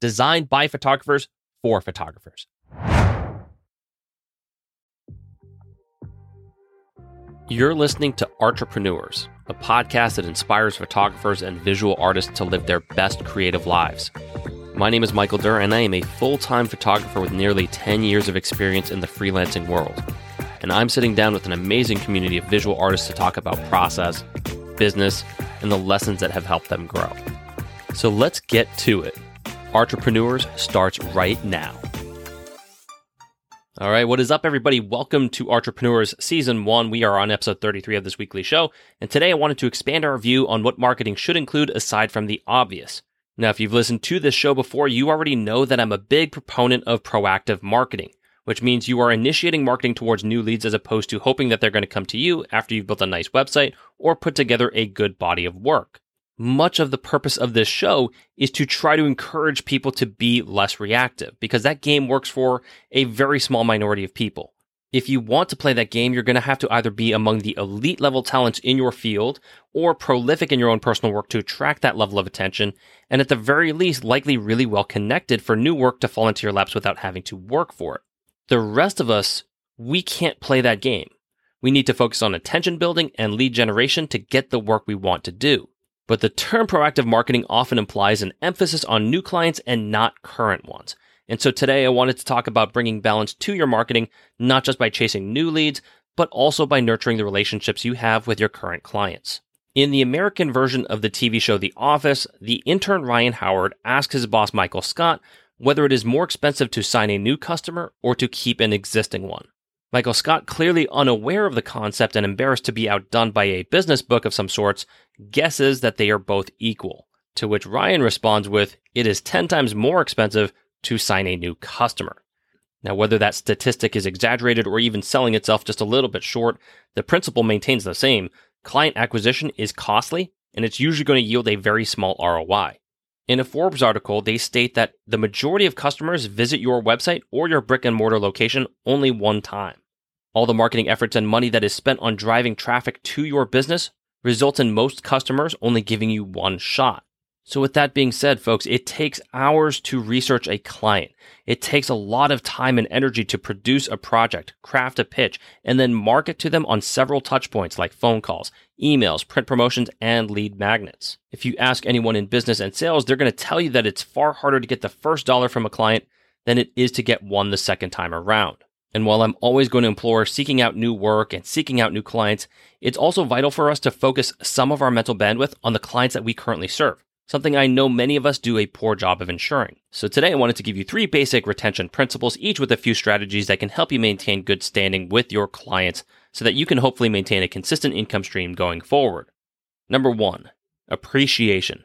designed by photographers for photographers. You're listening to Entrepreneurs, a podcast that inspires photographers and visual artists to live their best creative lives. My name is Michael Durr, and I am a full time photographer with nearly 10 years of experience in the freelancing world. And I'm sitting down with an amazing community of visual artists to talk about process, business, and the lessons that have helped them grow. So let's get to it. Entrepreneurs starts right now. All right, what is up, everybody? Welcome to Entrepreneurs Season 1. We are on episode 33 of this weekly show, and today I wanted to expand our view on what marketing should include aside from the obvious. Now, if you've listened to this show before, you already know that I'm a big proponent of proactive marketing, which means you are initiating marketing towards new leads as opposed to hoping that they're going to come to you after you've built a nice website or put together a good body of work much of the purpose of this show is to try to encourage people to be less reactive because that game works for a very small minority of people. If you want to play that game, you're going to have to either be among the elite level talents in your field or prolific in your own personal work to attract that level of attention, and at the very least, likely really well connected for new work to fall into your laps without having to work for it. The rest of us, we can't play that game. We need to focus on attention building and lead generation to get the work we want to do. But the term proactive marketing often implies an emphasis on new clients and not current ones. And so today I wanted to talk about bringing balance to your marketing, not just by chasing new leads, but also by nurturing the relationships you have with your current clients. In the American version of the TV show The Office, the intern Ryan Howard asks his boss Michael Scott whether it is more expensive to sign a new customer or to keep an existing one. Michael Scott, clearly unaware of the concept and embarrassed to be outdone by a business book of some sorts, guesses that they are both equal. To which Ryan responds with, It is 10 times more expensive to sign a new customer. Now, whether that statistic is exaggerated or even selling itself just a little bit short, the principle maintains the same. Client acquisition is costly, and it's usually going to yield a very small ROI. In a Forbes article, they state that the majority of customers visit your website or your brick and mortar location only one time. All the marketing efforts and money that is spent on driving traffic to your business results in most customers only giving you one shot. So, with that being said, folks, it takes hours to research a client. It takes a lot of time and energy to produce a project, craft a pitch, and then market to them on several touchpoints like phone calls, emails, print promotions, and lead magnets. If you ask anyone in business and sales, they're going to tell you that it's far harder to get the first dollar from a client than it is to get one the second time around. And while I'm always going to implore seeking out new work and seeking out new clients, it's also vital for us to focus some of our mental bandwidth on the clients that we currently serve something I know many of us do a poor job of ensuring. So today I wanted to give you three basic retention principles, each with a few strategies that can help you maintain good standing with your clients so that you can hopefully maintain a consistent income stream going forward. Number one, appreciation.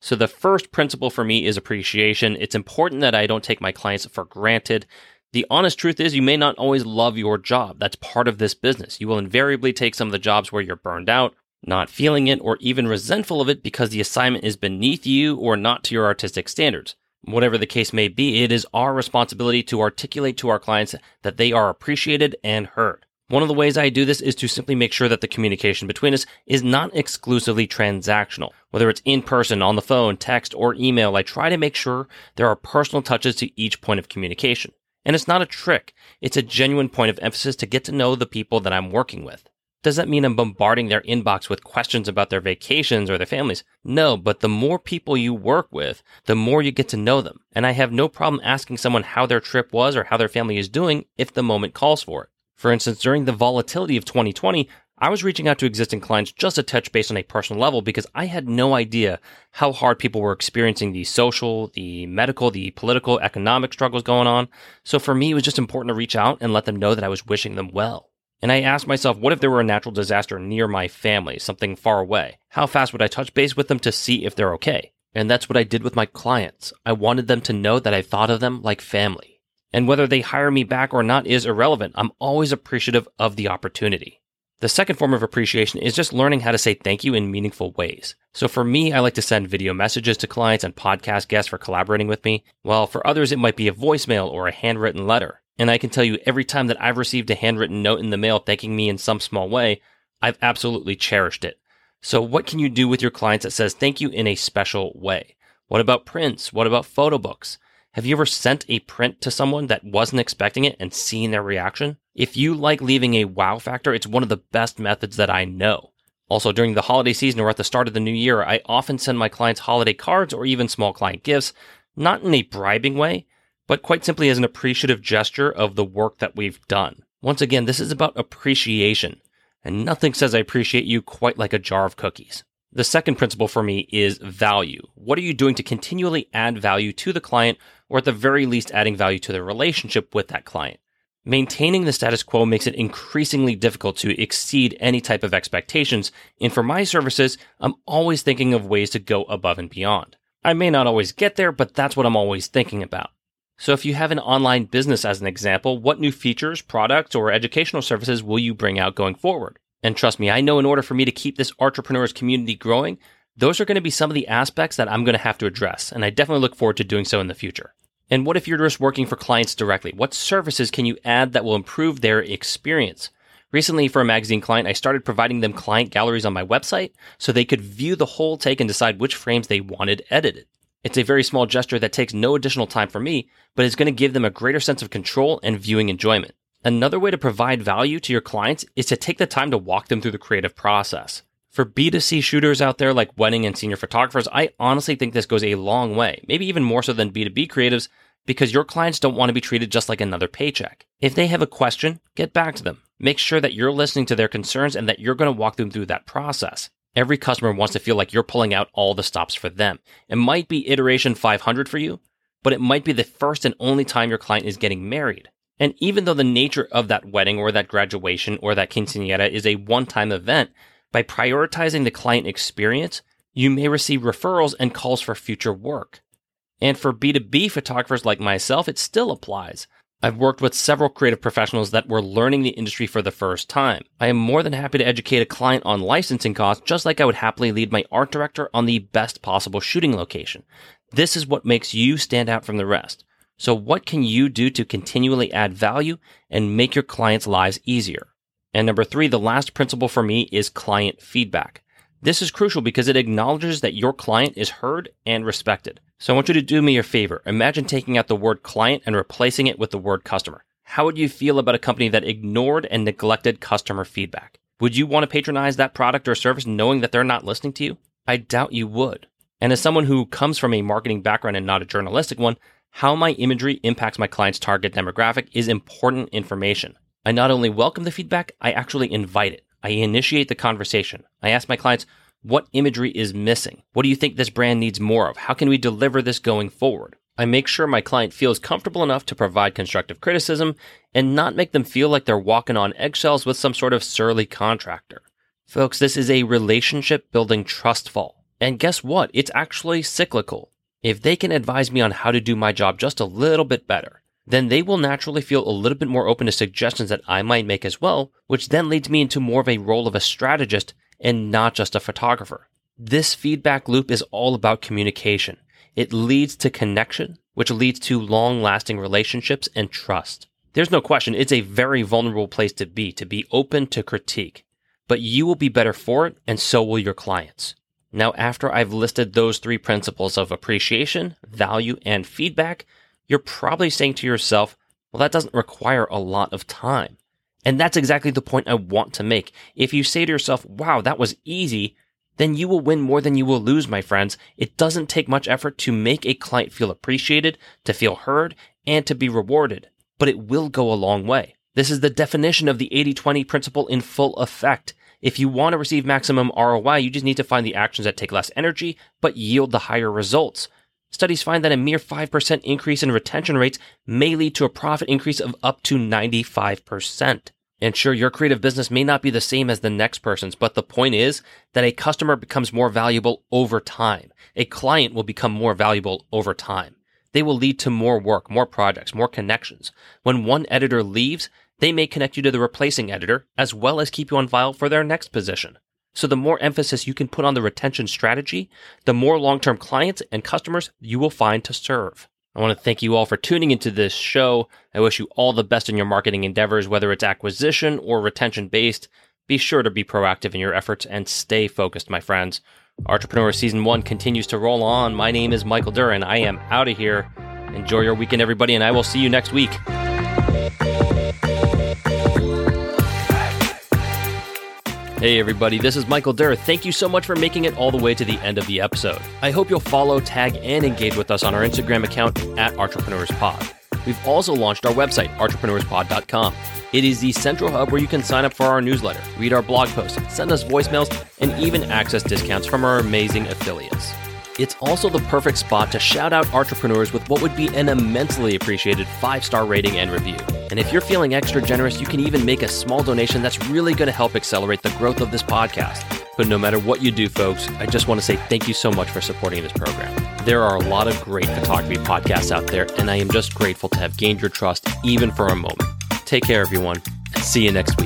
So the first principle for me is appreciation. It's important that I don't take my clients for granted. The honest truth is, you may not always love your job. That's part of this business. You will invariably take some of the jobs where you're burned out not feeling it or even resentful of it because the assignment is beneath you or not to your artistic standards. Whatever the case may be, it is our responsibility to articulate to our clients that they are appreciated and heard. One of the ways I do this is to simply make sure that the communication between us is not exclusively transactional. Whether it's in person, on the phone, text, or email, I try to make sure there are personal touches to each point of communication. And it's not a trick. It's a genuine point of emphasis to get to know the people that I'm working with. Does that mean I'm bombarding their inbox with questions about their vacations or their families? No, but the more people you work with, the more you get to know them. And I have no problem asking someone how their trip was or how their family is doing if the moment calls for it. For instance, during the volatility of 2020, I was reaching out to existing clients just a touch base on a personal level because I had no idea how hard people were experiencing the social, the medical, the political, economic struggles going on. So for me, it was just important to reach out and let them know that I was wishing them well. And I asked myself, what if there were a natural disaster near my family, something far away? How fast would I touch base with them to see if they're okay? And that's what I did with my clients. I wanted them to know that I thought of them like family. And whether they hire me back or not is irrelevant. I'm always appreciative of the opportunity. The second form of appreciation is just learning how to say thank you in meaningful ways. So for me, I like to send video messages to clients and podcast guests for collaborating with me, while for others, it might be a voicemail or a handwritten letter. And I can tell you every time that I've received a handwritten note in the mail thanking me in some small way, I've absolutely cherished it. So what can you do with your clients that says thank you in a special way? What about prints? What about photo books? Have you ever sent a print to someone that wasn't expecting it and seen their reaction? If you like leaving a wow factor, it's one of the best methods that I know. Also, during the holiday season or at the start of the new year, I often send my clients holiday cards or even small client gifts, not in a bribing way, but quite simply as an appreciative gesture of the work that we've done. Once again, this is about appreciation, and nothing says I appreciate you quite like a jar of cookies. The second principle for me is value. What are you doing to continually add value to the client, or at the very least, adding value to the relationship with that client? Maintaining the status quo makes it increasingly difficult to exceed any type of expectations. And for my services, I'm always thinking of ways to go above and beyond. I may not always get there, but that's what I'm always thinking about. So if you have an online business as an example, what new features, products, or educational services will you bring out going forward? And trust me, I know in order for me to keep this entrepreneurs community growing, those are going to be some of the aspects that I'm going to have to address. And I definitely look forward to doing so in the future. And what if you're just working for clients directly? What services can you add that will improve their experience? Recently, for a magazine client, I started providing them client galleries on my website so they could view the whole take and decide which frames they wanted edited. It's a very small gesture that takes no additional time for me, but is going to give them a greater sense of control and viewing enjoyment. Another way to provide value to your clients is to take the time to walk them through the creative process. For B2C shooters out there like wedding and senior photographers, I honestly think this goes a long way, maybe even more so than B2B creatives, because your clients don't want to be treated just like another paycheck. If they have a question, get back to them. Make sure that you're listening to their concerns and that you're going to walk them through that process. Every customer wants to feel like you're pulling out all the stops for them. It might be iteration 500 for you, but it might be the first and only time your client is getting married. And even though the nature of that wedding or that graduation or that quinceanera is a one time event, by prioritizing the client experience, you may receive referrals and calls for future work. And for B2B photographers like myself, it still applies. I've worked with several creative professionals that were learning the industry for the first time. I am more than happy to educate a client on licensing costs, just like I would happily lead my art director on the best possible shooting location. This is what makes you stand out from the rest. So what can you do to continually add value and make your clients' lives easier? And number three, the last principle for me is client feedback. This is crucial because it acknowledges that your client is heard and respected. So I want you to do me a favor. Imagine taking out the word client and replacing it with the word customer. How would you feel about a company that ignored and neglected customer feedback? Would you want to patronize that product or service knowing that they're not listening to you? I doubt you would. And as someone who comes from a marketing background and not a journalistic one, how my imagery impacts my client's target demographic is important information. I not only welcome the feedback, I actually invite it. I initiate the conversation. I ask my clients, what imagery is missing? What do you think this brand needs more of? How can we deliver this going forward? I make sure my client feels comfortable enough to provide constructive criticism and not make them feel like they're walking on eggshells with some sort of surly contractor. Folks, this is a relationship building trust fall. And guess what? It's actually cyclical. If they can advise me on how to do my job just a little bit better, then they will naturally feel a little bit more open to suggestions that I might make as well, which then leads me into more of a role of a strategist and not just a photographer. This feedback loop is all about communication. It leads to connection, which leads to long lasting relationships and trust. There's no question, it's a very vulnerable place to be, to be open to critique. But you will be better for it, and so will your clients. Now, after I've listed those three principles of appreciation, value, and feedback, you're probably saying to yourself, well, that doesn't require a lot of time. And that's exactly the point I want to make. If you say to yourself, wow, that was easy, then you will win more than you will lose, my friends. It doesn't take much effort to make a client feel appreciated, to feel heard, and to be rewarded, but it will go a long way. This is the definition of the 80-20 principle in full effect. If you want to receive maximum ROI, you just need to find the actions that take less energy, but yield the higher results. Studies find that a mere 5% increase in retention rates may lead to a profit increase of up to 95%. And sure, your creative business may not be the same as the next person's, but the point is that a customer becomes more valuable over time. A client will become more valuable over time. They will lead to more work, more projects, more connections. When one editor leaves, they may connect you to the replacing editor as well as keep you on file for their next position. So the more emphasis you can put on the retention strategy, the more long-term clients and customers you will find to serve. I want to thank you all for tuning into this show. I wish you all the best in your marketing endeavors, whether it's acquisition or retention based. Be sure to be proactive in your efforts and stay focused, my friends. Entrepreneur Season 1 continues to roll on. My name is Michael Duran. I am out of here. Enjoy your weekend, everybody, and I will see you next week. Hey, everybody, this is Michael Durr. Thank you so much for making it all the way to the end of the episode. I hope you'll follow, tag, and engage with us on our Instagram account at Entrepreneurspod. We've also launched our website, entrepreneurspod.com. It is the central hub where you can sign up for our newsletter, read our blog posts, send us voicemails, and even access discounts from our amazing affiliates. It's also the perfect spot to shout out entrepreneurs with what would be an immensely appreciated five star rating and review. And if you're feeling extra generous, you can even make a small donation that's really going to help accelerate the growth of this podcast. But no matter what you do, folks, I just want to say thank you so much for supporting this program. There are a lot of great photography podcasts out there, and I am just grateful to have gained your trust even for a moment. Take care, everyone, and see you next week.